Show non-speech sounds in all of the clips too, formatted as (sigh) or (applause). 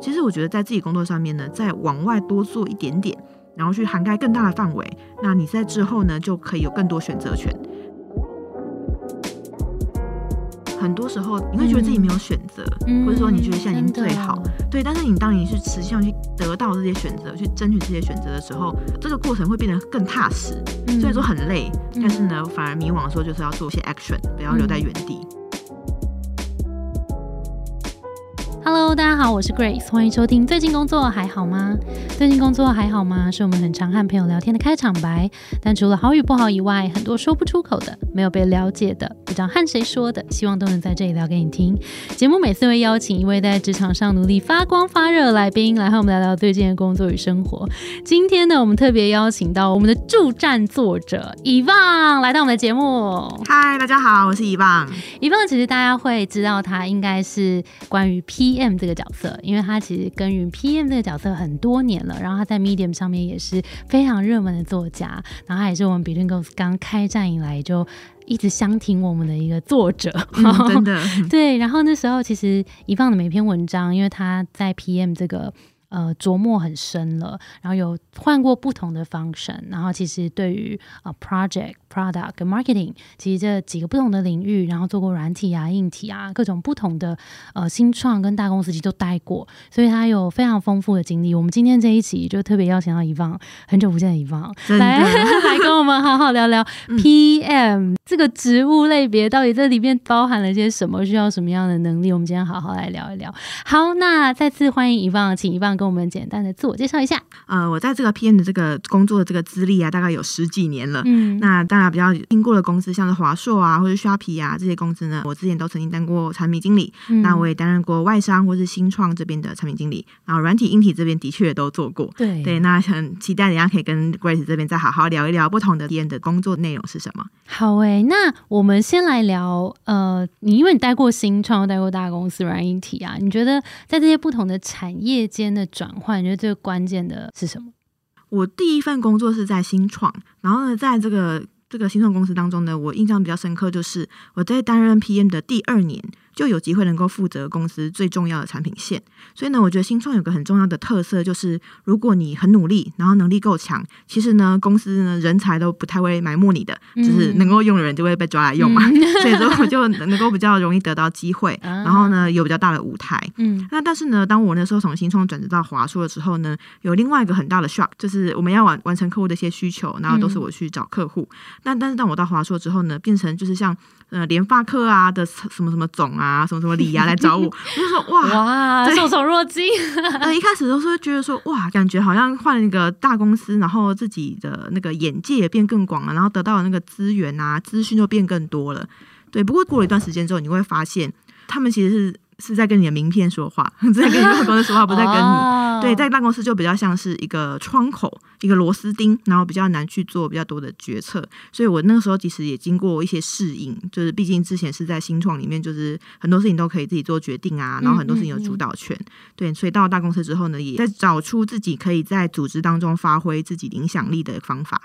其实我觉得在自己工作上面呢，再往外多做一点点，然后去涵盖更大的范围，那你在之后呢就可以有更多选择权。很多时候你会觉得自己没有选择，或者说你觉得现在已经最好，对。但是你当你是持续去得到这些选择，去争取这些选择的时候，这个过程会变得更踏实。虽然说很累，但是呢，反而迷惘的时候就是要做一些 action，不要留在原地。Hello，大家好，我是 Grace，欢迎收听。最近工作还好吗？最近工作还好吗？是我们很常和朋友聊天的开场白。但除了好与不好以外，很多说不出口的，没有被了解的，不知道和谁说的，希望都能在这里聊给你听。节目每次会邀请一位在职场上努力发光发热的来宾，来和我们聊聊最近的工作与生活。今天呢，我们特别邀请到我们的助战作者遗忘来到我们的节目。嗨，大家好，我是遗忘。遗忘其实大家会知道，他应该是关于 P。PM 这个角色，因为他其实耕耘 PM 这个角色很多年了，然后他在 Medium 上面也是非常热门的作家，然后他也是我们 Between Goals 刚开战以来就一直相挺我们的一个作者，真的 (laughs) 对。然后那时候其实一放的每篇文章，因为他在 PM 这个。呃，琢磨很深了，然后有换过不同的 function，然后其实对于呃 project、product 跟 marketing，其实这几个不同的领域，然后做过软体啊、硬体啊，各种不同的呃新创跟大公司其实都待过，所以他有非常丰富的经历。我们今天这一期就特别邀请到遗忘，很久不见的遗忘，来 (laughs) 来跟我们好好聊聊 PM 这个职务类别到底这里面包含了些什么，需要什么样的能力？我们今天好好来聊一聊。好，那再次欢迎遗忘，请遗忘。跟我们简单的自我介绍一下。呃，我在这个 PM 的这个工作的这个资历啊，大概有十几年了。嗯，那大家比较听过的公司，像是华硕啊，或者刷皮啊这些公司呢，我之前都曾经当过产品经理。那我也担任过外商或是新创这边的产品经理。然后软体、硬体这边的确都做过。对对，那很期待等下可以跟 Grace 这边再好好聊一聊不同的 PM 的工作内容是什么。好诶，那我们先来聊，呃，你因为你待过新创，待过大公司软硬体啊，你觉得在这些不同的产业间的转换，你觉得最关键的是什么？我第一份工作是在新创，然后呢，在这个这个新创公司当中呢，我印象比较深刻，就是我在担任 PM 的第二年。就有机会能够负责公司最重要的产品线，所以呢，我觉得新创有个很重要的特色，就是如果你很努力，然后能力够强，其实呢，公司呢人才都不太会埋没你的，就是能够用的人就会被抓来用嘛，(laughs) 所以说我就能够比较容易得到机会，然后呢有比较大的舞台。嗯，那但是呢，当我那时候从新创转职到华硕的时候呢，有另外一个很大的 shock，就是我们要完完成客户的一些需求，然后都是我去找客户。那但是当我到华硕之后呢，变成就是像。呃，联发科啊的什么什么总啊，啊什么什么李啊来找我，我就说哇哇，受宠若惊。呃，一开始都是觉得说哇，感觉好像换了一个大公司，然后自己的那个眼界也变更广了，然后得到的那个资源啊、资讯就变更多了。对，不过过了一段时间之后，你会发现他们其实是。是在跟你的名片说话，在跟你的公司说话，不在跟你。对，在办公室就比较像是一个窗口，一个螺丝钉，然后比较难去做比较多的决策。所以我那个时候其实也经过一些适应，就是毕竟之前是在新创里面，就是很多事情都可以自己做决定啊，然后很多事情有主导权。对，所以到了大公司之后呢，也在找出自己可以在组织当中发挥自己影响力的方法。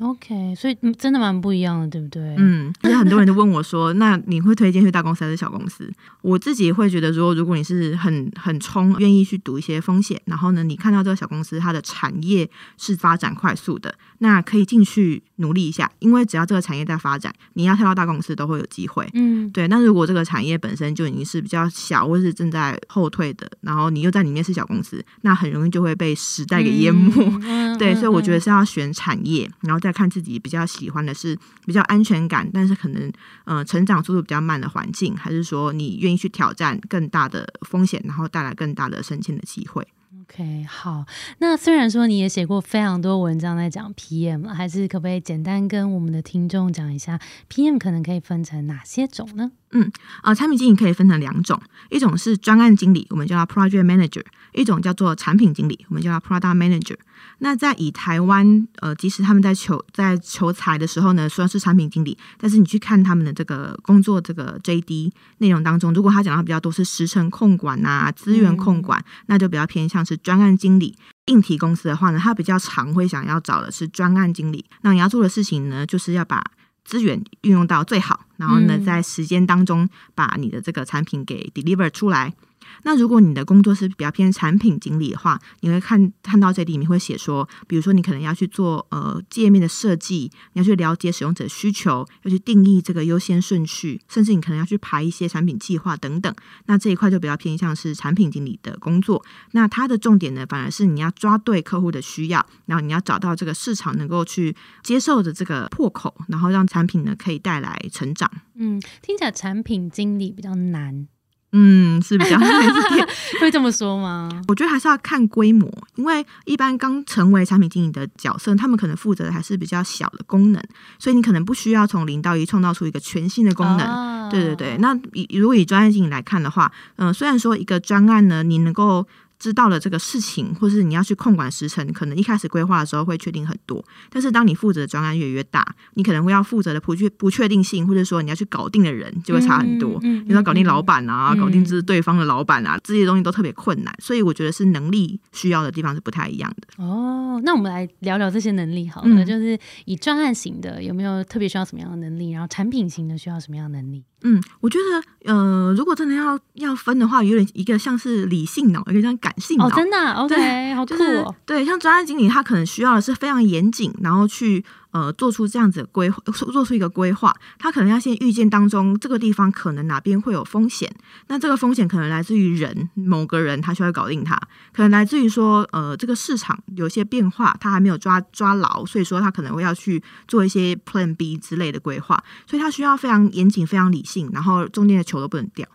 OK，所以真的蛮不一样的，对不对？嗯，其实很多人都问我说：“ (laughs) 那你会推荐去大公司还是小公司？”我自己会觉得说，如果你是很很冲，愿意去赌一些风险，然后呢，你看到这个小公司它的产业是发展快速的，那可以进去努力一下，因为只要这个产业在发展，你要跳到大公司都会有机会。嗯，对。那如果这个产业本身就已经是比较小，或是正在后退的，然后你又在里面是小公司，那很容易就会被时代给淹没。(laughs) 对，所以我觉得是要选产业，然后。再看自己比较喜欢的是比较安全感，但是可能呃成长速度比较慢的环境，还是说你愿意去挑战更大的风险，然后带来更大的升迁的机会？OK，好。那虽然说你也写过非常多文章在讲 PM，还是可不可以简单跟我们的听众讲一下 PM 可能可以分成哪些种呢？嗯，啊，产品经理可以分成两种，一种是专案经理，我们叫他 Project Manager；一种叫做产品经理，我们叫他 Product Manager。那在以台湾，呃，即使他们在求在求财的时候呢，虽然是产品经理，但是你去看他们的这个工作这个 JD 内容当中，如果他讲到比较多是时程控管啊、资源控管，那就比较偏向是专案经理。硬体公司的话呢，他比较常会想要找的是专案经理。那你要做的事情呢，就是要把资源运用到最好，然后呢，在时间当中把你的这个产品给 deliver 出来。那如果你的工作是比较偏产品经理的话，你会看看到这里面会写说，比如说你可能要去做呃界面的设计，你要去了解使用者需求，要去定义这个优先顺序，甚至你可能要去排一些产品计划等等。那这一块就比较偏向是产品经理的工作。那它的重点呢，反而是你要抓对客户的需要，然后你要找到这个市场能够去接受的这个破口，然后让产品呢可以带来成长。嗯，听起来产品经理比较难。嗯，是比较 (laughs) 会这么说吗？我觉得还是要看规模，因为一般刚成为产品经理的角色，他们可能负责的还是比较小的功能，所以你可能不需要从零到一创造出一个全新的功能。对对对，那以如果以专业经理来看的话，嗯，虽然说一个专案呢，你能够。知道了这个事情，或是你要去控管时程，可能一开始规划的时候会确定很多，但是当你负责的专案越来越大，你可能会要负责的不确不确定性，或者说你要去搞定的人就会差很多。你要搞定老板啊，搞定就是对方的老板啊，这些东西都特别困难，所以我觉得是能力需要的地方是不太一样的。哦，那我们来聊聊这些能力好了，就是以专案型的有没有特别需要什么样的能力，然后产品型的需要什么样的能力？嗯，我觉得，呃，如果真的要要分的话，有点一个像是理性脑，一个像感性脑。哦，真的，OK，好酷。对，像专案经理，他可能需要的是非常严谨，然后去。呃，做出这样子规划，做出一个规划，他可能要先预见当中这个地方可能哪边会有风险，那这个风险可能来自于人，某个人他需要搞定他，可能来自于说，呃，这个市场有些变化，他还没有抓抓牢，所以说他可能会要去做一些 Plan B 之类的规划，所以他需要非常严谨、非常理性，然后中间的球都不能掉。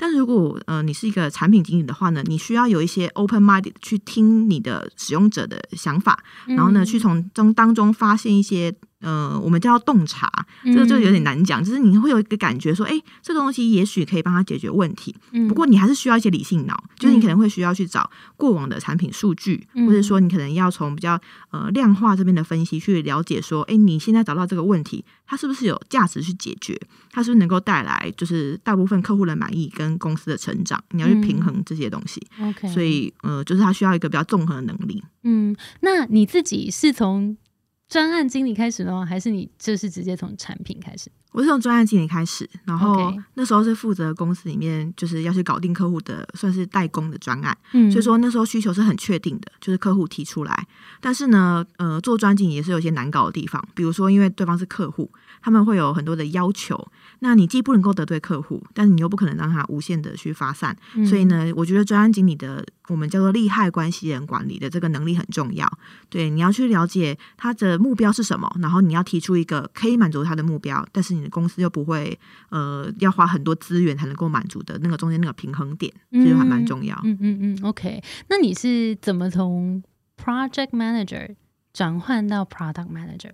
但是如果呃你是一个产品经理的话呢，你需要有一些 open mind 去听你的使用者的想法，然后呢去从中当中发现一些。呃，我们叫洞察，这个就有点难讲。就是你会有一个感觉说，哎，这个东西也许可以帮他解决问题。嗯，不过你还是需要一些理性脑，就是你可能会需要去找过往的产品数据，或者说你可能要从比较呃量化这边的分析去了解说，哎，你现在找到这个问题，它是不是有价值去解决？它是不是能够带来就是大部分客户的满意跟公司的成长？你要去平衡这些东西。OK，所以呃，就是它需要一个比较综合的能力。嗯，那你自己是从？专案经理开始呢，还是你就是直接从产品开始？我是从专案经理开始，然后那时候是负责公司里面就是要去搞定客户的，算是代工的专案。嗯，所以说那时候需求是很确定的，就是客户提出来。但是呢，呃，做专经理也是有些难搞的地方，比如说因为对方是客户，他们会有很多的要求。那你既不能够得罪客户，但是你又不可能让他无限的去发散，所以呢，我觉得专案经理的我们叫做利害关系人管理的这个能力很重要。对，你要去了解他的目标是什么，然后你要提出一个可以满足他的目标，但是你的公司又不会呃要花很多资源才能够满足的那个中间那个平衡点，其实还蛮重要。嗯嗯嗯，OK，那你是怎么从 Project Manager 转换到 Product Manager？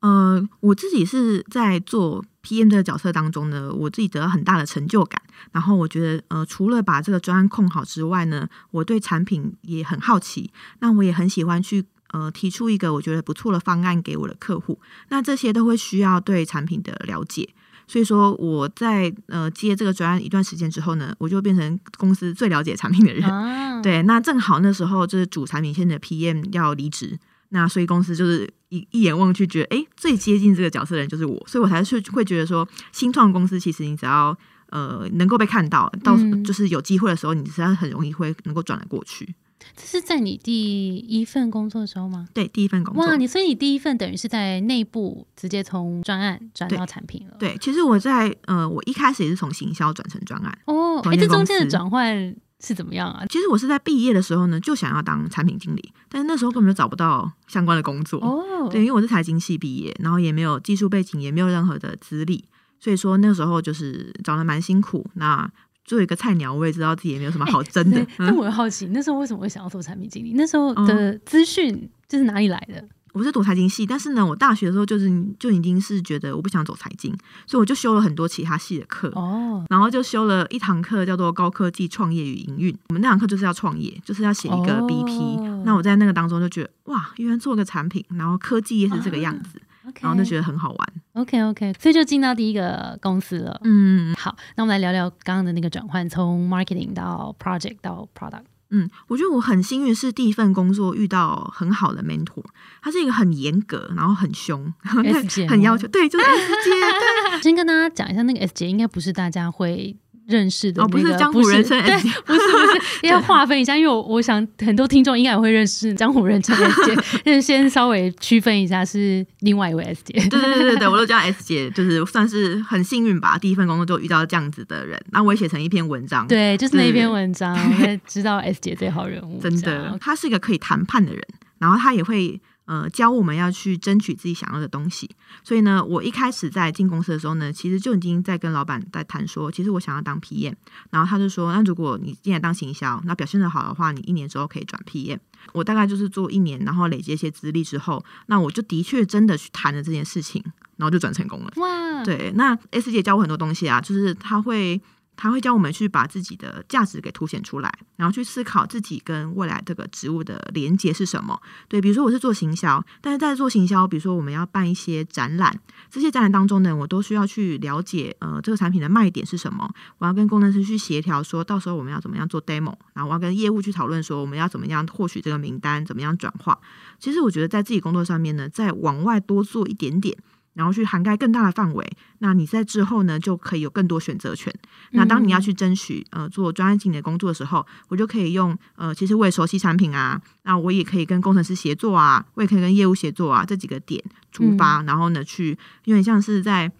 呃，我自己是在做 PM 这个角色当中呢，我自己得到很大的成就感。然后我觉得，呃，除了把这个专案控好之外呢，我对产品也很好奇。那我也很喜欢去呃提出一个我觉得不错的方案给我的客户。那这些都会需要对产品的了解。所以说，我在呃接这个专案一段时间之后呢，我就变成公司最了解产品的人。(laughs) 对，那正好那时候就是主产品线的 PM 要离职。那所以公司就是一一眼望去，觉得哎，最接近这个角色的人就是我，所以我才是会觉得说，新创公司其实你只要呃能够被看到，到就是有机会的时候，你实际上很容易会能够转得过去。这是在你第一份工作的时候吗？对，第一份工作。哇，你所以你第一份等于是在内部直接从专案转到产品了。对，其实我在呃，我一开始也是从行销转成专案。哦，哎，这中间的转换。是怎么样啊？其实我是在毕业的时候呢，就想要当产品经理，但是那时候根本就找不到相关的工作。哦，对，因为我是财经系毕业，然后也没有技术背景，也没有任何的资历，所以说那时候就是找的蛮辛苦。那作为一个菜鸟，我也知道自己也没有什么好争的。但我好奇，那时候为什么会想要做产品经理？那时候的资讯就是哪里来的？我是读财经系，但是呢，我大学的时候就是就已经是觉得我不想走财经，所以我就修了很多其他系的课哦，然后就修了一堂课叫做高科技创业与营运。我们那堂课就是要创业，就是要写一个 BP。那我在那个当中就觉得哇，原来做个产品，然后科技也是这个样子，然后就觉得很好玩。OK OK，所以就进到第一个公司了。嗯，好，那我们来聊聊刚刚的那个转换，从 marketing 到 project 到 product。嗯，我觉得我很幸运，是第一份工作遇到很好的 mentor，他是一个很严格，然后很凶，(laughs) 很要求，对，就是 S 姐。(laughs) 先跟大家讲一下，那个 S 姐应该不是大家会认识的、那哦，不是江湖人称对不是不是，要划分一下，因为我我想很多听众应该也会认识江湖人称 S 姐，(laughs) 但是先稍微区分一下是另外一位 S 姐。对对对对对，(laughs) 我都叫 S 姐，就是算是很幸运吧。第一份工作就遇到这样子的人，那我也写成一篇文章。，对，就是那一篇文章，(laughs) 我才知道 S 姐这号人物，真的，她是一个可以谈判的人，然后她也会呃教我们要去争取自己想要的东西。所以呢，我一开始在进公司的时候呢，其实就已经在跟老板在谈说，其实我想要当 PM，然后他就说，那如果你进来当行销，那表现的好的话，你一年之后可以转 PM。我大概就是做一年，然后累积一些资历之后，那我就的确真的去谈了这件事情，然后就转成功了。哇，对，那 S 姐教我很多东西啊，就是她会。他会教我们去把自己的价值给凸显出来，然后去思考自己跟未来这个职务的连接是什么。对，比如说我是做行销，但是在做行销，比如说我们要办一些展览，这些展览当中呢，我都需要去了解呃这个产品的卖点是什么，我要跟工程师去协调，说到时候我们要怎么样做 demo，然后我要跟业务去讨论说我们要怎么样获取这个名单，怎么样转化。其实我觉得在自己工作上面呢，再往外多做一点点。然后去涵盖更大的范围，那你在之后呢就可以有更多选择权。那当你要去争取呃做专案经理的工作的时候，我就可以用呃，其实我也熟悉产品啊，那我也可以跟工程师协作啊，我也可以跟业务协作啊，这几个点出发，然后呢去有点像是在。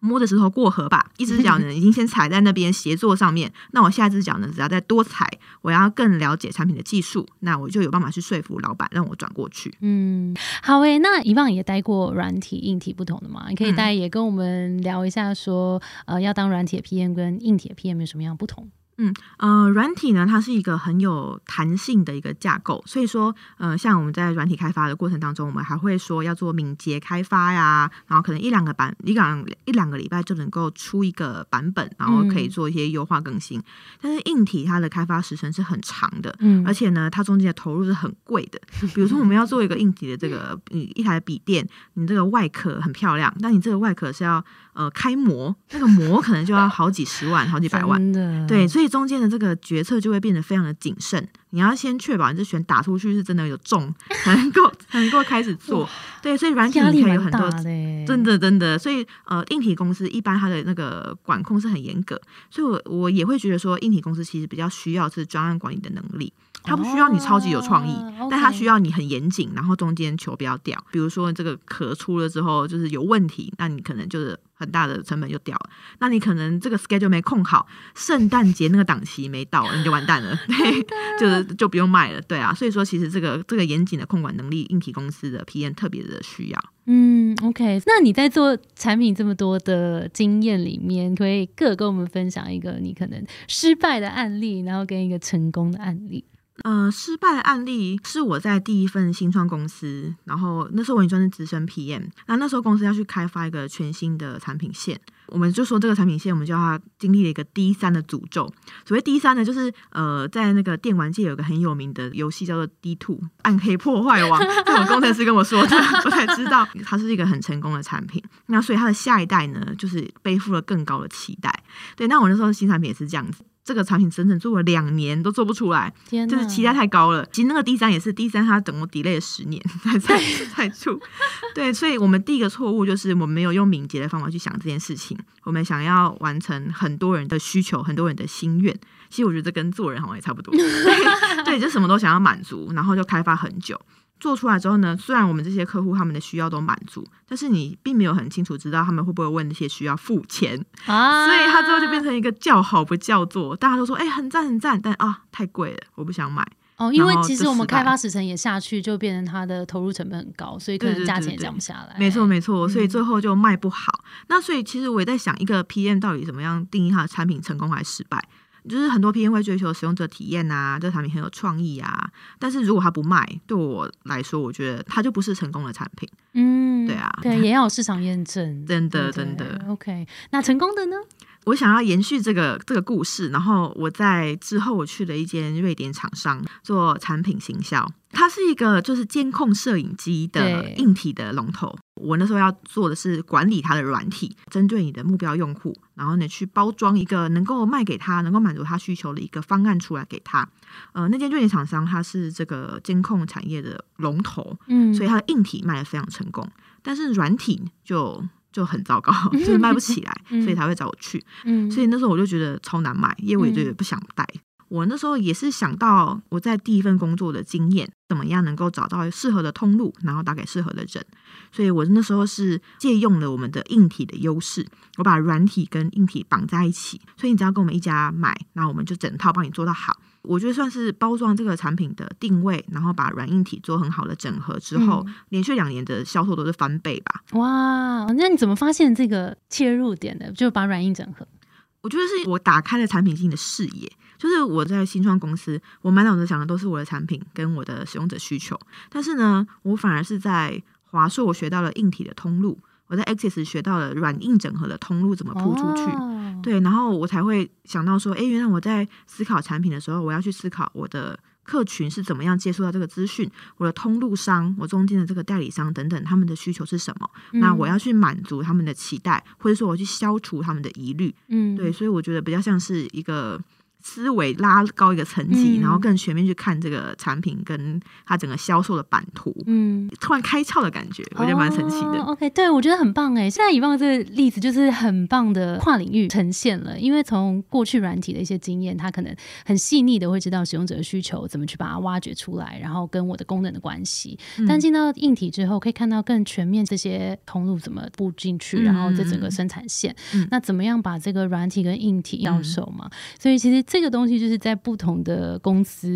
摸着石头过河吧，一只脚呢已经先踩在那边协作上面，那我下一只脚呢只要再多踩，我要更了解产品的技术，那我就有办法去说服老板让我转过去。嗯，好诶，那以往也待过软体、硬体不同的嘛，你可以待也跟我们聊一下说，呃，要当软体的 PM 跟硬体的 PM 有什么样不同？呃，软体呢，它是一个很有弹性的一个架构，所以说，呃，像我们在软体开发的过程当中，我们还会说要做敏捷开发呀，然后可能一两个版一两一两个礼拜就能够出一个版本，然后可以做一些优化更新。但是硬体它的开发时程是很长的，嗯而且呢，它中间的投入是很贵的。比如说，我们要做一个硬体的这个，(laughs) 你一台笔电，你这个外壳很漂亮，但你这个外壳是要呃开模，那个模可能就要好几十万、好几百万。对，所以中间的这个决策就会变得非常的谨慎。你要先确保你这拳打出去是真的有中，才能够才能够开始做。对，所以软体可以有很多真的真的，所以呃，硬体公司一般它的那个管控是很严格，所以我我也会觉得说，硬体公司其实比较需要是专案管理的能力。它不需要你超级有创意，哦但它需要你很严谨，然后中间球不要掉。比如说这个壳出了之后就是有问题，那你可能就是很大的成本就掉了。那你可能这个 schedule 没控好，圣诞节那个档期没到，你就完蛋了，(laughs) 对，就是就不用卖了，对啊。所以说，其实这个这个严谨的控管能力，硬体公司的 PM 特别的需要。嗯，OK，那你在做产品这么多的经验里面，可以各跟我们分享一个你可能失败的案例，然后跟一个成功的案例。呃，失败的案例是我在第一份新创公司，然后那时候我已经算是资深 PM，那那时候公司要去开发一个全新的产品线，我们就说这个产品线，我们叫它经历了一个 D 三的诅咒。所谓 D 三呢，就是呃，在那个电玩界有个很有名的游戏叫做 D two 暗黑破坏王，(laughs) 这种工程师跟我说的，我才知道它是一个很成功的产品。那所以它的下一代呢，就是背负了更高的期待。对，那我那时候新产品也是这样子。这个产品整整做了两年都做不出来，天，就是期待太高了。其实那个第三也是第三，它整个 delay 了十年 (laughs) 才才才 (laughs) 出。对，所以我们第一个错误就是我们没有用敏捷的方法去想这件事情。我们想要完成很多人的需求，很多人的心愿。其实我觉得这跟做人好像也差不多。对，(laughs) 对，就什么都想要满足，然后就开发很久。做出来之后呢，虽然我们这些客户他们的需要都满足，但是你并没有很清楚知道他们会不会为那些需要付钱。啊，所以它最后就变成一个叫好不叫座，大家都说哎、很赞很赞，但啊太贵了，我不想买。哦，因为其实我们开发时程也下去，就变成它的投入成本很高，所以可对能价钱降不下来。没错没错，所以嗯最后就卖不好。那所以其实我也在想，一个 PM 到底怎么样定义它的产品成功还是失败？就是很多 PM 会追求使用者体验啊，这个产品很有创意啊，但是如果它不卖，对我来说，我觉得它就不是成功的产品。嗯，对啊对，也要有市场验证，真的真的 OK，那成功的呢？我想要延续这个这个故事，然后我在之后我去了一间瑞典厂商做产品行销，它是一个就是监控摄影机的硬体的龙头。我那时候要做的是管理它的软体，针对你的目标用户，然后呢去包装一个能够卖给他、能够满足他需求的一个方案出来给他。呃，那间瑞典厂商它是这个监控产业的龙头，嗯，所以它的硬体卖的非常成功，但是软体就。就很糟糕，(laughs) 就是卖不起来，嗯所以才会找我去。嗯，所以那时候我就觉得超难卖，业务也觉得不想带。我那时候也是想到我在第一份工作的经验，怎么样能够找到适合的通路，然后打给适合的人。所以我那时候是借用了我们的硬体的优势，我把软体跟硬体绑在一起。所以你只要跟我们一家买，那我们就整套帮你做到好。我觉得算是包装这个产品的定位，然后把软硬体做很好的整合之后，嗯连续两年的销售都是翻倍吧。哇，那你怎么发现这个切入点的？就把软硬整合。我觉得是我打开了产品经理的视野，就是我在新创公司，我满脑子想的都是我的产品跟我的使用者需求，但是呢，我反而是在华硕我学到了硬体的通路，我在 Access 学到了软硬整合的通路怎么铺出去。哦对，然后我才会想到说，诶，原来我在思考产品的时候，我要去思考我的客群是怎么样接触到这个资讯，我的通路商，我中间的这个代理商等等，他们的需求是什么？那我要去满足他们的期待，或者说我去消除他们的疑虑。嗯，对，所以我觉得比较像是一个思维拉高一个层级，嗯然后更全面去看这个产品跟它整个销售的版图，嗯，突然开窍的感觉，我觉得蛮神奇的。哦 OK，对我觉得很棒哎。现在以棒这个例子就是很棒的跨领域呈现了，因为从过去软体的一些经验，它可能很细腻的会知道使用者的需求，怎么去把它挖掘出来，然后跟我的功能的关系。嗯但进到硬体之后，可以看到更全面这些通路怎么布进去，嗯然后这整个生产线，嗯那怎么样把这个软体跟硬体销售嘛？所以其实这个东西就是在不同的公司、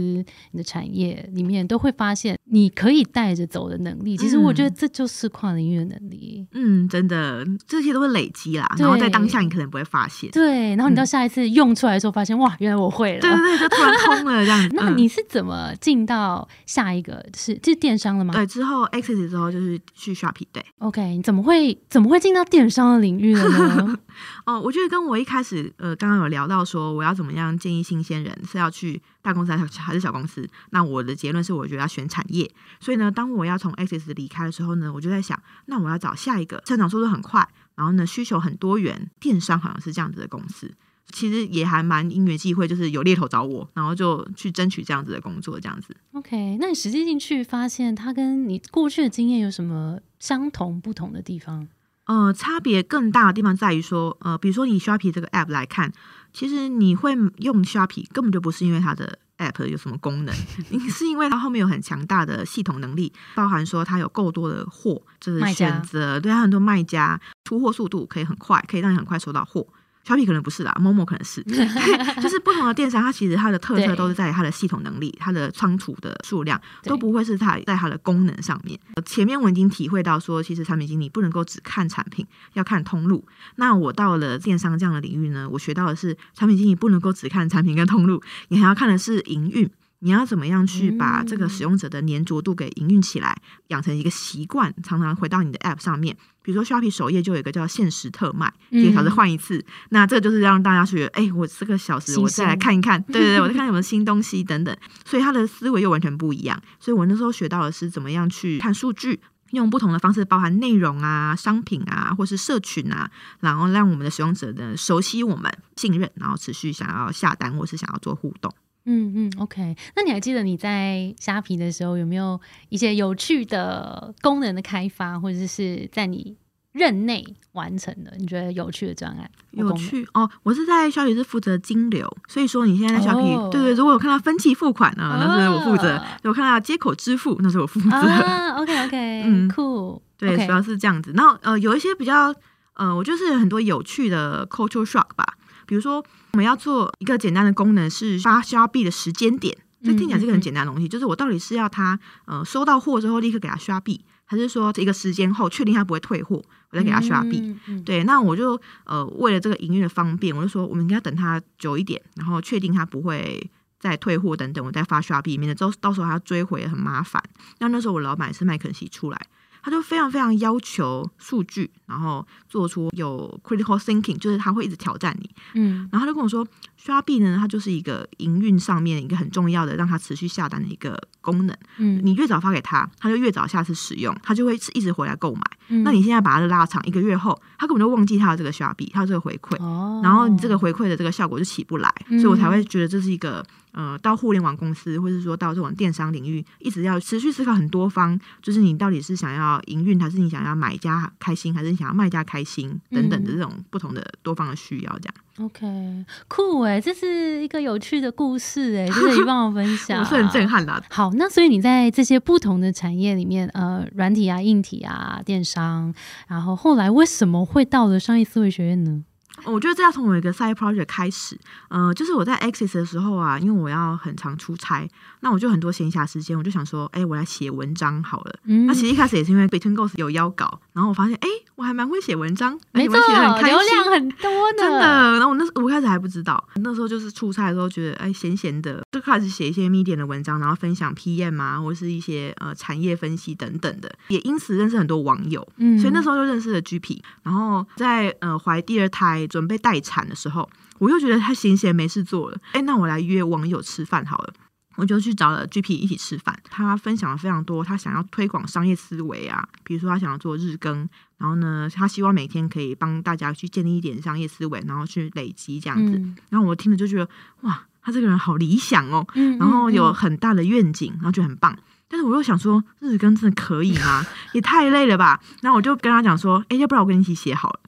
你的产业里面都会发现，你可以带着走的能力。其实我觉得这就是跨领域的能力。嗯，真的，这些都是累积啦，然后在当下你可能不会发现。对，然后你到下一次用出来的时候，发现、哇，原来我会了。对对对，就突然通了这样子。(laughs) 那嗯你是怎么进到下一个是就是电商了吗对之后 Access 之后就是去 Shopee 对。？OK，你怎么会怎么会进到电商的领域了呢？(laughs) 哦，我觉得跟我一开始呃刚刚有聊到说我要怎么样建议新鲜人是要去大公司还是还是小公司，那我的结论是我觉得要选产业。所以呢，当我要从 Access 离开的时候呢，我就在想，那我要找下一个成长速度很快，然后呢需求很多元，电商好像是这样子的公司。其实也还蛮因缘际会，就是有猎头找我，然后就去争取这样子的工作，这样子。OK，那你实际进去发现它跟你过去的经验有什么相同不同的地方？呃，差别更大的地方在于说，呃，比如说以 Shopee 这个 app 来看，其实你会用 Shopee 根本就不是因为它的 app 有什么功能，(laughs) 你是因为它后面有很强大的系统能力，包含说它有够多的货，就是选择，对它很多卖家出货速度可以很快，可以让你很快收到货。小米可能不是啦，某某可能是，(laughs) 就是不同的电商，它其实它的特色都是在它的系统能力、它的仓储的数量，都不会是它在它的功能上面。呃前面我已经体会到说，其实产品经理不能够只看产品，要看通路。那我到了电商这样的领域呢，我学到的是产品经理不能够只看产品跟通路，你还要看的是营运。你要怎么样去把这个使用者的粘着度给营运起来，养成一个习惯，常常回到你的 App 上面。比如说 Shopee 首页就有一个叫限时特卖，嗯一个小时换一次。那这个就是让大家觉得，哎、我这个小时我再来看一看，(laughs) 对对对，我再看有没有新东西等等。所以他的思维又完全不一样。所以我那时候学到的是怎么样去看数据。用不同的方式，包含内容啊、商品啊，或是社群啊，然后让我们的使用者呢熟悉我们、信任，然后持续想要下单或是想要做互动。嗯嗯，OK。那你还记得你在虾皮的时候有没有一些有趣的功能的开发，或者是在你任内完成的？你觉得有趣的专案？有趣哦！我是在虾皮是负责金流，所以说你现在在虾皮，哦对对，如果有看到分期付款呢，那是我负责；哦有看到接口支付，那是我负责。(laughs) 啊，OK OK，嗯酷，对主要是这样子。然后呃，有一些比较呃，我就是很多有趣的 cultural shock 吧，比如说我们要做一个简单的功能是发消币的时间点，这听起来是个很简单的东西，就是我到底是要他呃收到货之后立刻给他刷币，还是说一个时间后确定他不会退货，我再给他刷币？对，那我就呃为了这个营运的方便，我就说我们应该等他久一点，然后确定他不会再退货等等，我再发刷币，免得到到时候还要追回很麻烦。那那时候我老板是麦肯锡出来，他就非常非常要求数据，然后做出有 critical thinking，就是他会一直挑战你。嗯然后他就跟我说，刷币呢，它就是一个营运上面一个很重要的让他持续下单的一个功能。嗯，你越早发给他，他就越早下次使用，他就会一直回来购买。嗯那你现在把它拉长一个月后，他根本就忘记他的这个刷币，他有这个回馈，哦，然后你这个回馈的这个效果就起不来，嗯所以我才会觉得这是一个呃，到互联网公司，或是说到这种电商领域，一直要持续思考很多方，就是你到底是想要营运，还是你想要买家开心，还是你想要卖家开心等等的这种不同的多方的需要，这样。OK，酷哎，这是一个有趣的故事哎，(laughs) 真的你帮我分享，我是很震撼的。好，那所以你在这些不同的产业里面，呃，软体啊、硬体啊、电商，然后后来为什么会到了商业思维学院呢？我觉得这要从我一个 side project 开始，呃，就是我在 Access 的时候啊，因为我要很常出差，那我就很多闲暇时间，我就想说，哎，我来写文章好了。那其实一开始也是因为 Between Goals 有邀稿，然后我发现，哎，我还蛮会写文章，没错，流量很多的，真的。然后我那我开始还不知道，那时候就是出差的时候觉得，哎，闲闲的就开始写一些 Medium 的文章，然后分享 PM 啊，或者是一些呃产业分析等等的，也因此认识很多网友。嗯，所以那时候就认识了 GP，然后在呃怀第二胎。准备待产的时候，我又觉得他闲闲没事做了，哎，那我来约网友吃饭好了。我就去找了 GP 一起吃饭，他分享了非常多，他想要推广商业思维啊，比如说他想要做日更，然后呢，他希望每天可以帮大家去建立一点商业思维，然后去累积这样子。然后我听了就觉得，哇，他这个人好理想哦，然后有很大的愿景，然后就很棒。但是我又想说，日更真的可以吗？(laughs) 也太累了吧。然后我就跟他讲说，哎，要不然我跟你一起写好了，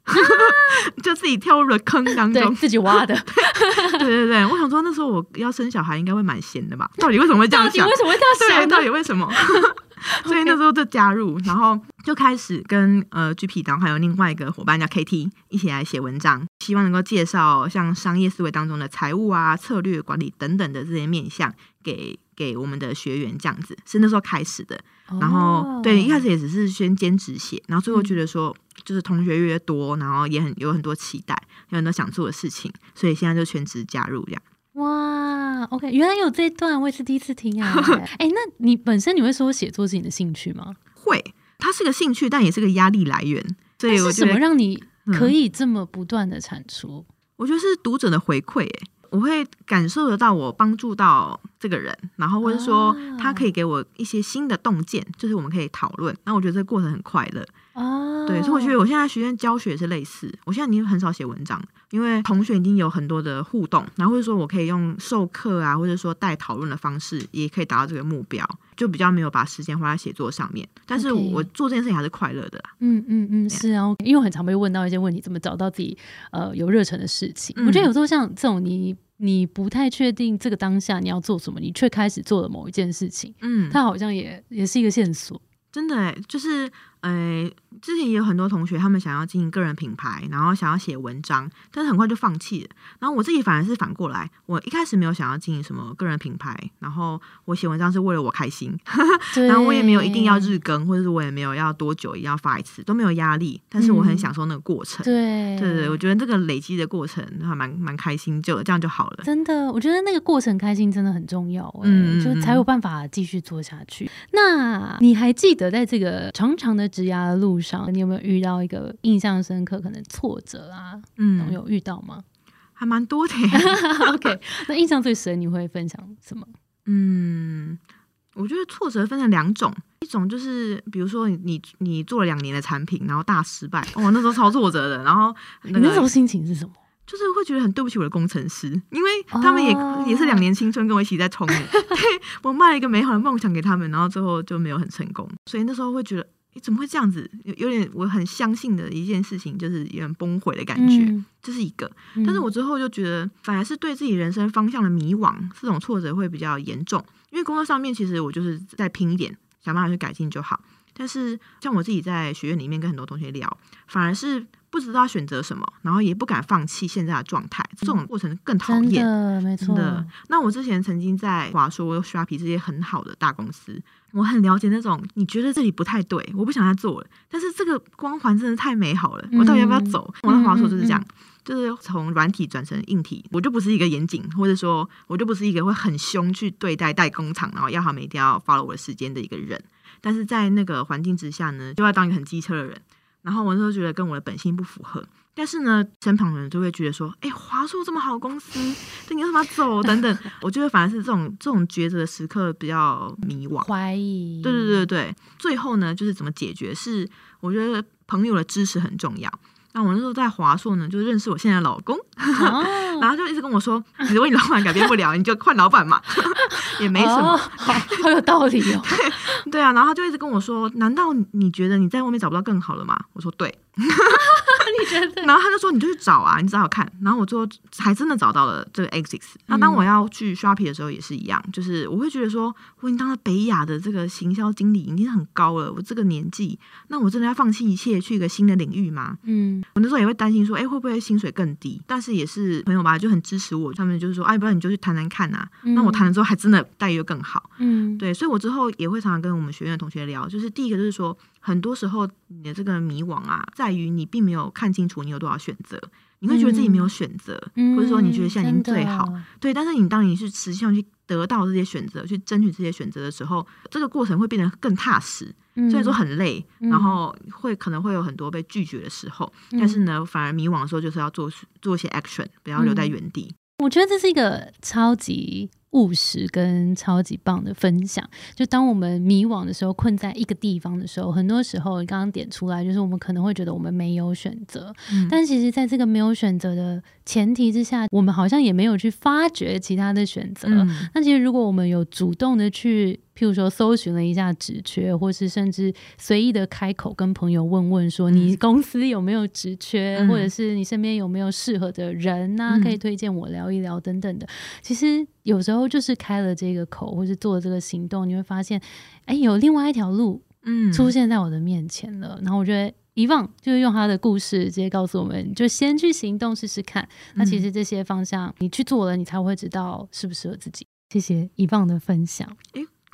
(laughs) 就自己跳入了坑当中，自己挖的。(laughs) 对对对，我想说那时候我要生小孩应该会蛮闲的吧？到底为什么会这样想？为什么会这样想？到底为什么？所以那时候就加入，然后就开始跟呃 GP，然后还有另外一个伙伴叫 KT 一起来写文章，希望能够介绍像商业思维当中的财务啊、策略管理等等的这些面向给。给我们的学员这样子是那时候开始的，然后对一开始也只是先兼职写，然后最后觉得说就是同学越多，然后也很有很多期待，有很多想做的事情，所以现在就全职加入这样。哇，OK，原来有这一段，我也是第一次听啊。哎，那你本身你会说写作是你的兴趣吗？会，它是个兴趣，但也是个压力来源。所以是什么让你可以这么不断的产出？我觉得是读者的回馈，哎。我会感受得到我帮助到这个人，然后或者说他可以给我一些新的洞见，就是我们可以讨论。那我觉得这个过程很快乐。哦，对，所以我觉得我现在学院教学也是类似。我现在已经很少写文章，因为同学已经有很多的互动，然后或者说我可以用授课啊，或者说带讨论的方式，也可以达到这个目标，就比较没有把时间花在写作上面。但是我做这件事情还是快乐的。嗯嗯嗯，是啊，因为我很常被问到一些问题，怎么找到自己呃有热忱的事情？我觉得有时候像这种你。你不太确定这个当下你要做什么，你却开始做了某一件事情，嗯，它好像也也是一个线索，真的哎，就是。呃，之前也有很多同学，他们想要经营个人品牌，然后想要写文章，但是很快就放弃了。然后我自己反而是反过来，我一开始没有想要经营什么个人品牌，然后我写文章是为了我开心，(laughs) 然后我也没有一定要日更，或者是我也没有要多久一定要发一次，都没有压力。但是我很享受那个过程，对对对，我觉得这个累积的过程还蛮蛮开心，就这样就好了。真的，我觉得那个过程开心真的很重要，嗯，就才有办法继续做下去。那你还记得在这个长长的。职涯的路上，你有没有遇到一个印象深刻可能挫折啊？嗯，有遇到吗？还蛮多的。(laughs) OK，那印象最深你会分享什么？嗯，我觉得挫折分成两种，一种就是比如说你你做了两年的产品，然后大失败，哦，那时候超挫折的。然后你那时候心情是什么？就是会觉得很对不起我的工程师，因为他们也也是两年青春跟我一起在冲，(laughs) 对我卖了一个美好的梦想给他们，然后最后就没有很成功，所以那时候会觉得。你怎么会这样子？有有点我很相信的一件事情，就是有点崩溃的感觉，这是一个。但是我之后就觉得，反而是对自己人生方向的迷惘，这种挫折会比较严重。因为工作上面，其实我就是在拼一点，想办法去改进就好。但是像我自己在学院里面跟很多同学聊，反而是不知道选择什么，然后也不敢放弃现在的状态，这种过程更讨厌。没错。那我之前曾经在华硕、刷皮这些很好的大公司。我很了解那种，你觉得这里不太对，我不想再做了。但是这个光环真的太美好了，我到底要不要走？我的话说就是这样，就是从软体转成硬体，我就不是一个严谨，或者说我就不是一个会很凶去对待代工厂，然后要他们一定要 follow 我的时间的一个人。但是在那个环境之下呢，就要当一个很机车的人。然后我那时候觉得跟我的本性不符合。但是呢，身旁的人就会觉得说：“哎，华硕这么好公司，你为什么要走？”等等，(laughs) 我觉得反而是这种这种抉择的时刻比较迷惘、怀疑。对对对对，最后呢，就是怎么解决？是我觉得朋友的支持很重要。那我那时候在华硕呢，就认识我现在的老公，哦 (laughs) 然后就一直跟我说，如果你老板改变不了，你就换老板嘛，也没什么。哦好好有道理哦。(laughs) 对啊，然后他就一直跟我说，难道你觉得你在外面找不到更好的吗？我说对，(laughs) 你觉得？然后他就说你就去找啊，你找找看。然后我最后还真的找到了这个 Six。那当我要去 Shopee 的时候也是一样，就是我会觉得说，我已经当了北亚的这个行销经理，已经很高了，我这个年纪，那我真的要放弃一切去一个新的领域吗？嗯我那时候也会担心说，哎，会不会薪水更低？但是也是朋友吧，就很支持我，他们就是说，哎，不然你就去谈谈看啊。那我谈了之后，还真的待遇又更好。嗯，对，所以我之后也会常常跟我们学院的同学聊，就是第一个就是说，很多时候你的这个迷惘啊，在于你并没有看清楚你有多少选择，你会觉得自己没有选择，嗯或者说你觉得现在已经最好，对。但是你当你是实际上去得到这些选择，去争取这些选择的时候，这个过程会变得更踏实。嗯虽然说很累，嗯然后会可能会有很多被拒绝的时候，但是呢，反而迷惘的时候就是要做做一些 action，不要留在嗯原地。我觉得这是一个超级务实跟超级棒的分享。就当我们迷惘的时候，困在一个地方的时候，很多时候你刚刚点出来，就是我们可能会觉得我们没有选择，嗯但其实在这个没有选择的前提之下，我们好像也没有去发掘其他的选择。嗯那其实如果我们有主动的去，譬如说搜寻了一下职缺，或是甚至随意的开口跟朋友问问说，嗯你公司有没有职缺，嗯或者是你身边有没有适合的人呐、嗯可以推荐我聊一聊等等的。其实有时候就是开了这个口，或是做了这个行动，你会发现，哎，有另外一条路嗯出现在我的面前了。然后我觉得遗忘就是用他的故事直接告诉我们，就先去行动试试看。那其实这些方向你去做了，你才会知道适不适合自己。谢谢遗忘的分享。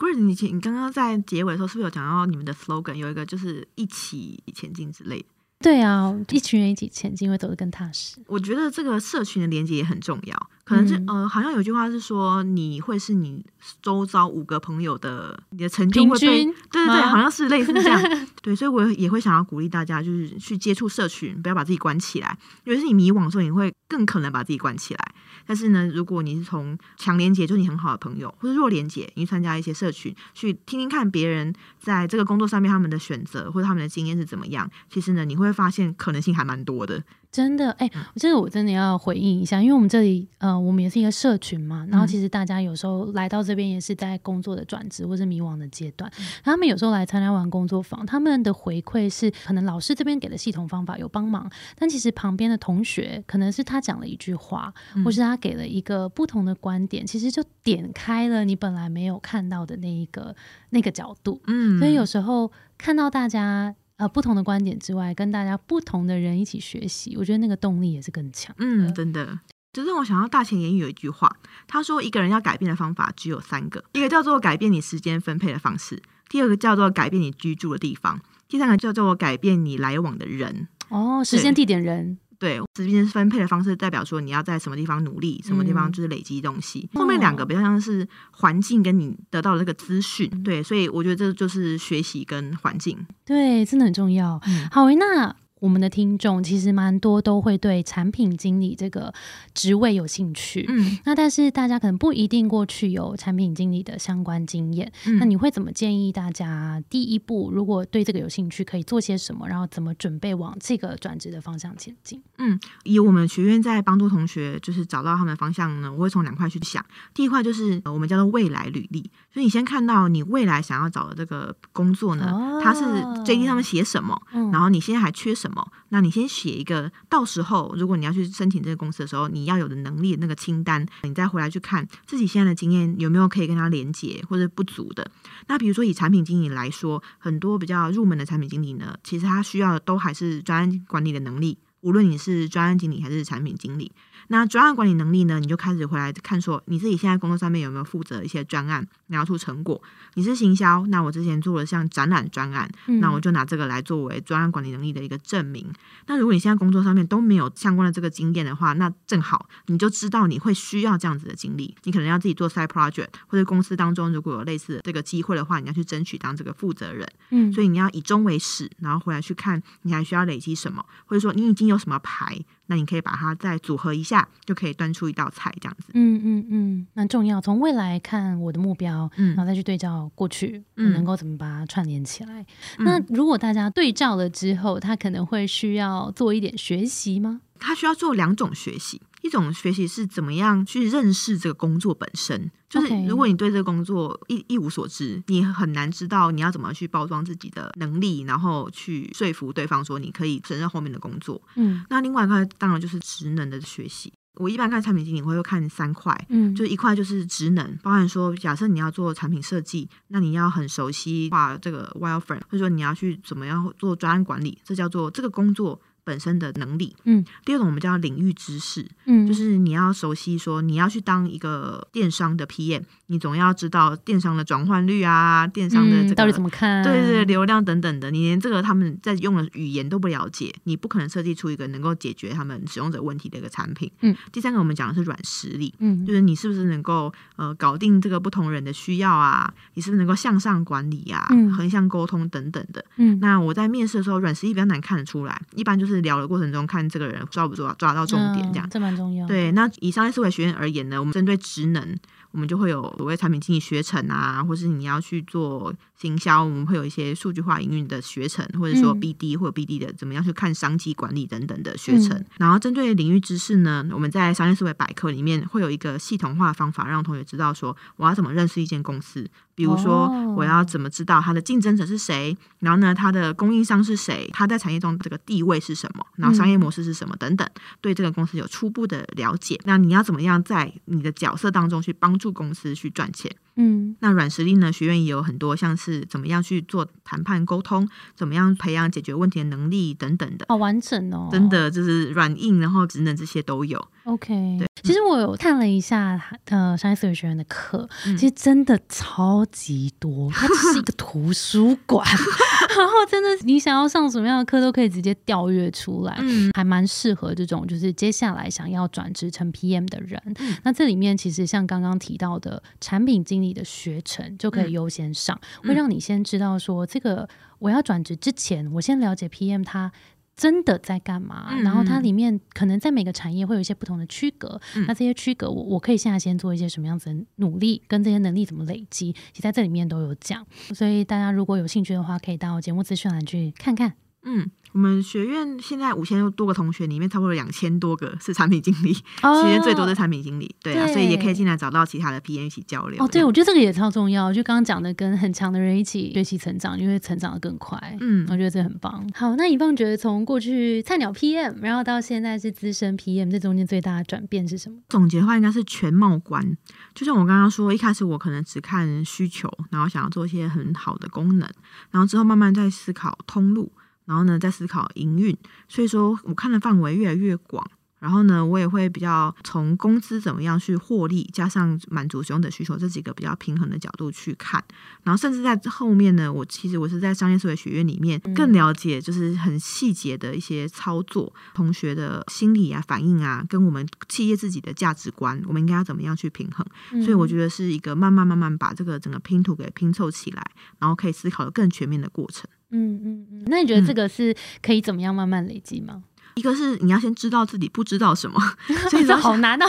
Grace，你前你刚刚在结尾的时候是不是有讲到你们的 slogan 有一个就是一起前进之类的？对啊，一群人一起前进会走得更踏实。我觉得这个社群的连接也很重要。可能是、嗯呃，好像有句话是说，你会是你周遭五个朋友的你的成就平会被均对对对，好像是类似这样。(laughs) 对，所以我也会想要鼓励大家，就是去接触社群，不要把自己关起来。尤其是你迷惘的时候，你会更可能把自己关起来。但是呢，如果你是从强连接，就是你很好的朋友，或者弱连接，你去参加一些社群，去听听看别人在这个工作上面他们的选择或者他们的经验是怎么样。其实呢，你会发现可能性还蛮多的。真的，哎、嗯。这个我真的要回应一下，因为我们这里，呃，我们也是一个社群嘛，然后嗯其实大家有时候来到这边也是在工作的转职或是迷惘的阶段，嗯。他们有时候来参加完工作坊，他们的回馈是可能老师这边给的系统方法有帮忙，但其实旁边的同学可能是他讲了一句话，嗯。或是他给了一个不同的观点，其实就点开了你本来没有看到的那一个那个角度，嗯，所以有时候看到大家呃不同的观点之外，跟大家不同的人一起学习，我觉得那个动力也是更强。嗯，真的。就让我想到大前研语有一句话，他说一个人要改变的方法只有三个，一个叫做改变你时间分配的方式，第二个叫做改变你居住的地方，第三个叫做改变你来往的人。哦，时间、地点、人，对，时间分配的方式代表说你要在什么地方努力，什么地方嗯就是累积东西。后面两个比较像是环境跟你得到的这个资讯，对，所以我觉得这就是学习跟环境。对，真的很重要。嗯好诶，那我们的听众其实蛮多都会对产品经理这个职位有兴趣。嗯那但是大家可能不一定过去有产品经理的相关经验，嗯那你会怎么建议大家？第一步，如果对这个有兴趣，可以做些什么？然后怎么准备往这个转职的方向前进？嗯以我们学院在帮助同学就是找到他们的方向呢，我会从两块去想。第一块就是、呃我们叫做未来履历，所以你先看到你未来想要找的这个工作呢，哦它是 JD 上面写什么，嗯然后你现在还缺什么，那你先写一个，到时候如果你要去申请这个公司的时候，你要有的能力那个清单，你再回来去看自己现在的经验有没有可以跟它连接或者不足的。那比如说以产品经理来说，很多比较入门的产品经理呢，其实他需要的都还是专案管理的能力。无论你是专案经理还是产品经理，那专案管理能力呢，你就开始回来看说你自己现在工作上面有没有负责一些专案，拿出成果。你是行销，那我之前做了像展览专案，嗯那我就拿这个来作为专案管理能力的一个证明。那如果你现在工作上面都没有相关的这个经验的话，那正好你就知道你会需要这样子的经历。你可能要自己做 side project，或者公司当中如果有类似的这个机会的话，你要去争取当这个负责人。嗯，所以你要以终为始，然后回来去看你还需要累积什么，或者说你已经有什么牌，那你可以把它再组合一下，就可以端出一道菜这样子。嗯嗯嗯，蛮重要。从未来看我的目标，嗯然后再去对照过去，嗯能够怎么把它串联起来。嗯那如果大家对照了之后，他可能会需要做一点学习吗？他需要做两种学习，一种学习是怎么样去认识这个工作本身，就是如果你对这个工作一一无所知，你很难知道你要怎么去包装自己的能力，然后去说服对方说你可以胜任后面的工作。嗯那另外一块当然就是职能的学习。我一般看产品经理会看三块，嗯，就一块就是职能，包含说，假设你要做产品设计，那你要很熟悉画这个 wireframe，或者说你要去怎么样做专案管理，这叫做这个工作本身的能力。嗯，第二种我们叫领域知识，嗯就是你要熟悉说你要去当一个电商的 PM，你总要知道电商的转换率啊，电商的这个、嗯到底怎么看？对对对，流量等等的，你连这个他们在用的语言都不了解，你不可能设计出一个能够解决他们使用者问题的一个产品。嗯，第三个我们讲的是软实力，嗯就是你是不是能够呃搞定这个不同人的需要啊，你是不是能够向上管理啊，嗯横向沟通等等的。嗯，那我在面试的时候，软实力比较难看得出来，一般就是聊的过程中看这个人抓不抓抓到重点这样。嗯这蛮重要。，对，那以商业思维学院而言呢，我们针对职能，我们就会有所谓产品经理学程啊，或是你要去做行销，我们会有一些数据化营运的学程，或者说嗯 BD 或者 BD 的怎么样去看商机管理等等的学程。嗯然后针对领域知识呢，我们在商业思维百科里面会有一个系统化的方法，让同学知道说我要怎么认识一间公司。比如说哦，我要怎么知道它的竞争者是谁？然后呢，它的供应商是谁？它在产业中这个地位是什么？然后商业模式是什么？等等，对这个公司有初步的了解。那你要怎么样在你的角色当中去帮助公司去赚钱？嗯那软实力呢？学院也有很多，像是怎么样去做谈判沟通，怎么样培养解决问题的能力等等的。好完整哦，真的就是软硬，然后职能这些都有。OK，对其实我有看了一下呃商业思维学院的课，嗯其实真的超级多，它只是一个图书馆，(laughs) 然后真的你想要上什么样的课都可以直接调阅出来。嗯还蛮适合这种，就是接下来想要转职成 PM 的人。嗯那这里面其实像刚刚提到的产品经理的学程就可以嗯优先上，嗯会让你先知道说，这个我要转职之前，我先了解 PM 他。真的在干嘛？嗯然后它嗯里面可能在每个产业会有一些不同的区隔，嗯那这些区隔我我可以现在先做一些什么样子的努力，跟这些能力怎么累积，其实在这里面都有讲。所以大家如果有兴趣的话，可以到节目资讯栏去看看。嗯，我们学院现在五千多个同学里面，差不多两千多个是产品经理，哦学院最多的产品经理，对啊，对所以也可以进来找到其他的 PM 一起交流。哦，对，我觉得这个也超重要。就刚刚讲的，跟很强的人一起学习成长，因为成长的更快。嗯我觉得这很棒。好，那以棒觉得从过去菜鸟 PM，然后到现在是资深 PM，这中间最大的转变是什么？总结的话，应该是全貌观。就像我刚刚说，一开始我可能只看需求，然后想要做一些很好的功能，然后之后慢慢在思考通路，然后呢再思考营运。所以说我看的范围越来越广。然后呢，我也会比较从工资怎么样去获利，加上满足使用者需求这几个比较平衡的角度去看。然后甚至在后面呢，我其实我是在商业思维学院里面更了解，就是很细节的一些操作，同学的心理啊、反应啊，跟我们企业自己的价值观，我们应该要怎么样去平衡。所以我觉得是一个慢慢慢慢把这个整个拼图给拼凑起来，然后可以思考的更全面的过程。嗯嗯嗯。那你觉得这个是可以怎么样慢慢累积吗？一个是你要先知道自己不知道什么，(laughs) 所以这说好难啊！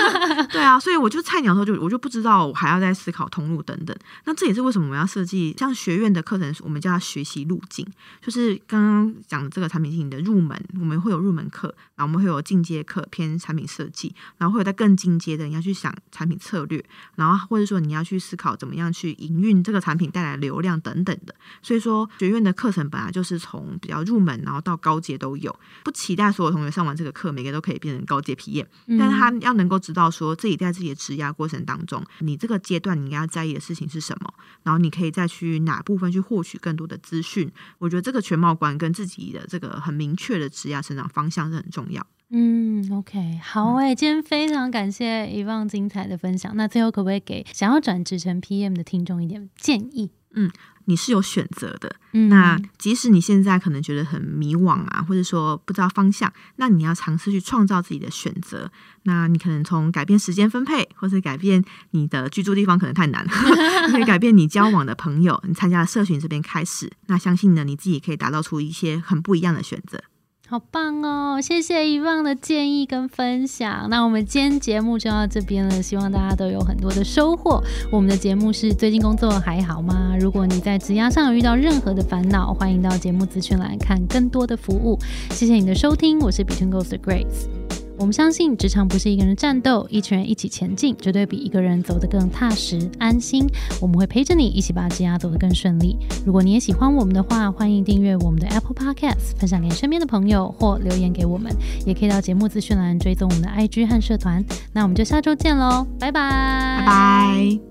(laughs) 对啊，所以我就菜鸟的时候就我就不知道，我还要再思考通路等等。那这也是为什么我们要设计像学院的课程，我们叫它学习路径，就是刚刚讲的这个产品经理的入门，我们会有入门课，然后我们会有进阶课偏产品设计，然后会有在更进阶的你要去想产品策略，然后或者说你要去思考怎么样去营运这个产品带来流量等等的。所以说学院的课程本来就是从比较入门，然后到高阶都有，不期待所有同学上完这个课，每个都可以变成高阶 PM。但是他要能够知道说自己在自己的职涯过程当中，你这个阶段你应该要在意的事情是什么，然后你可以再去哪部分去获取更多的资讯。我觉得这个全貌观跟自己的这个很明确的职涯成长方向是很重要。嗯，OK，好哎、今天非常感谢遗忘精彩的分享。那最后可不可以给想要转职成 PM 的听众一点建议？你是有选择的，嗯那即使你现在可能觉得很迷惘啊，或者说不知道方向，那你要尝试去创造自己的选择。那你可能从改变时间分配，或是改变你的居住地方可能太难，你可以改变你交往的朋友，你参加了社群这边开始。那相信呢，你自己可以打造出一些很不一样的选择。好棒哦！谢谢遗忘的建议跟分享。那我们今天节目就到这边了，希望大家都有很多的收获。我们的节目是最近工作还好吗？如果你在职涯上有遇到任何的烦恼，欢迎到节目资讯栏看更多的服务。谢谢你的收听，我是 Between Ghost Grace。我们相信职场不是一个人战斗，一群人一起前进，绝对比一个人走得更踏实安心。我们会陪着你一起把职涯走得更顺利。如果你也喜欢我们的话，欢迎订阅我们的 Apple Podcast，分享给身边的朋友或留言给我们，也可以到节目资讯栏追踪我们的 IG 和社团。那我们就下周见喽，拜拜，拜拜。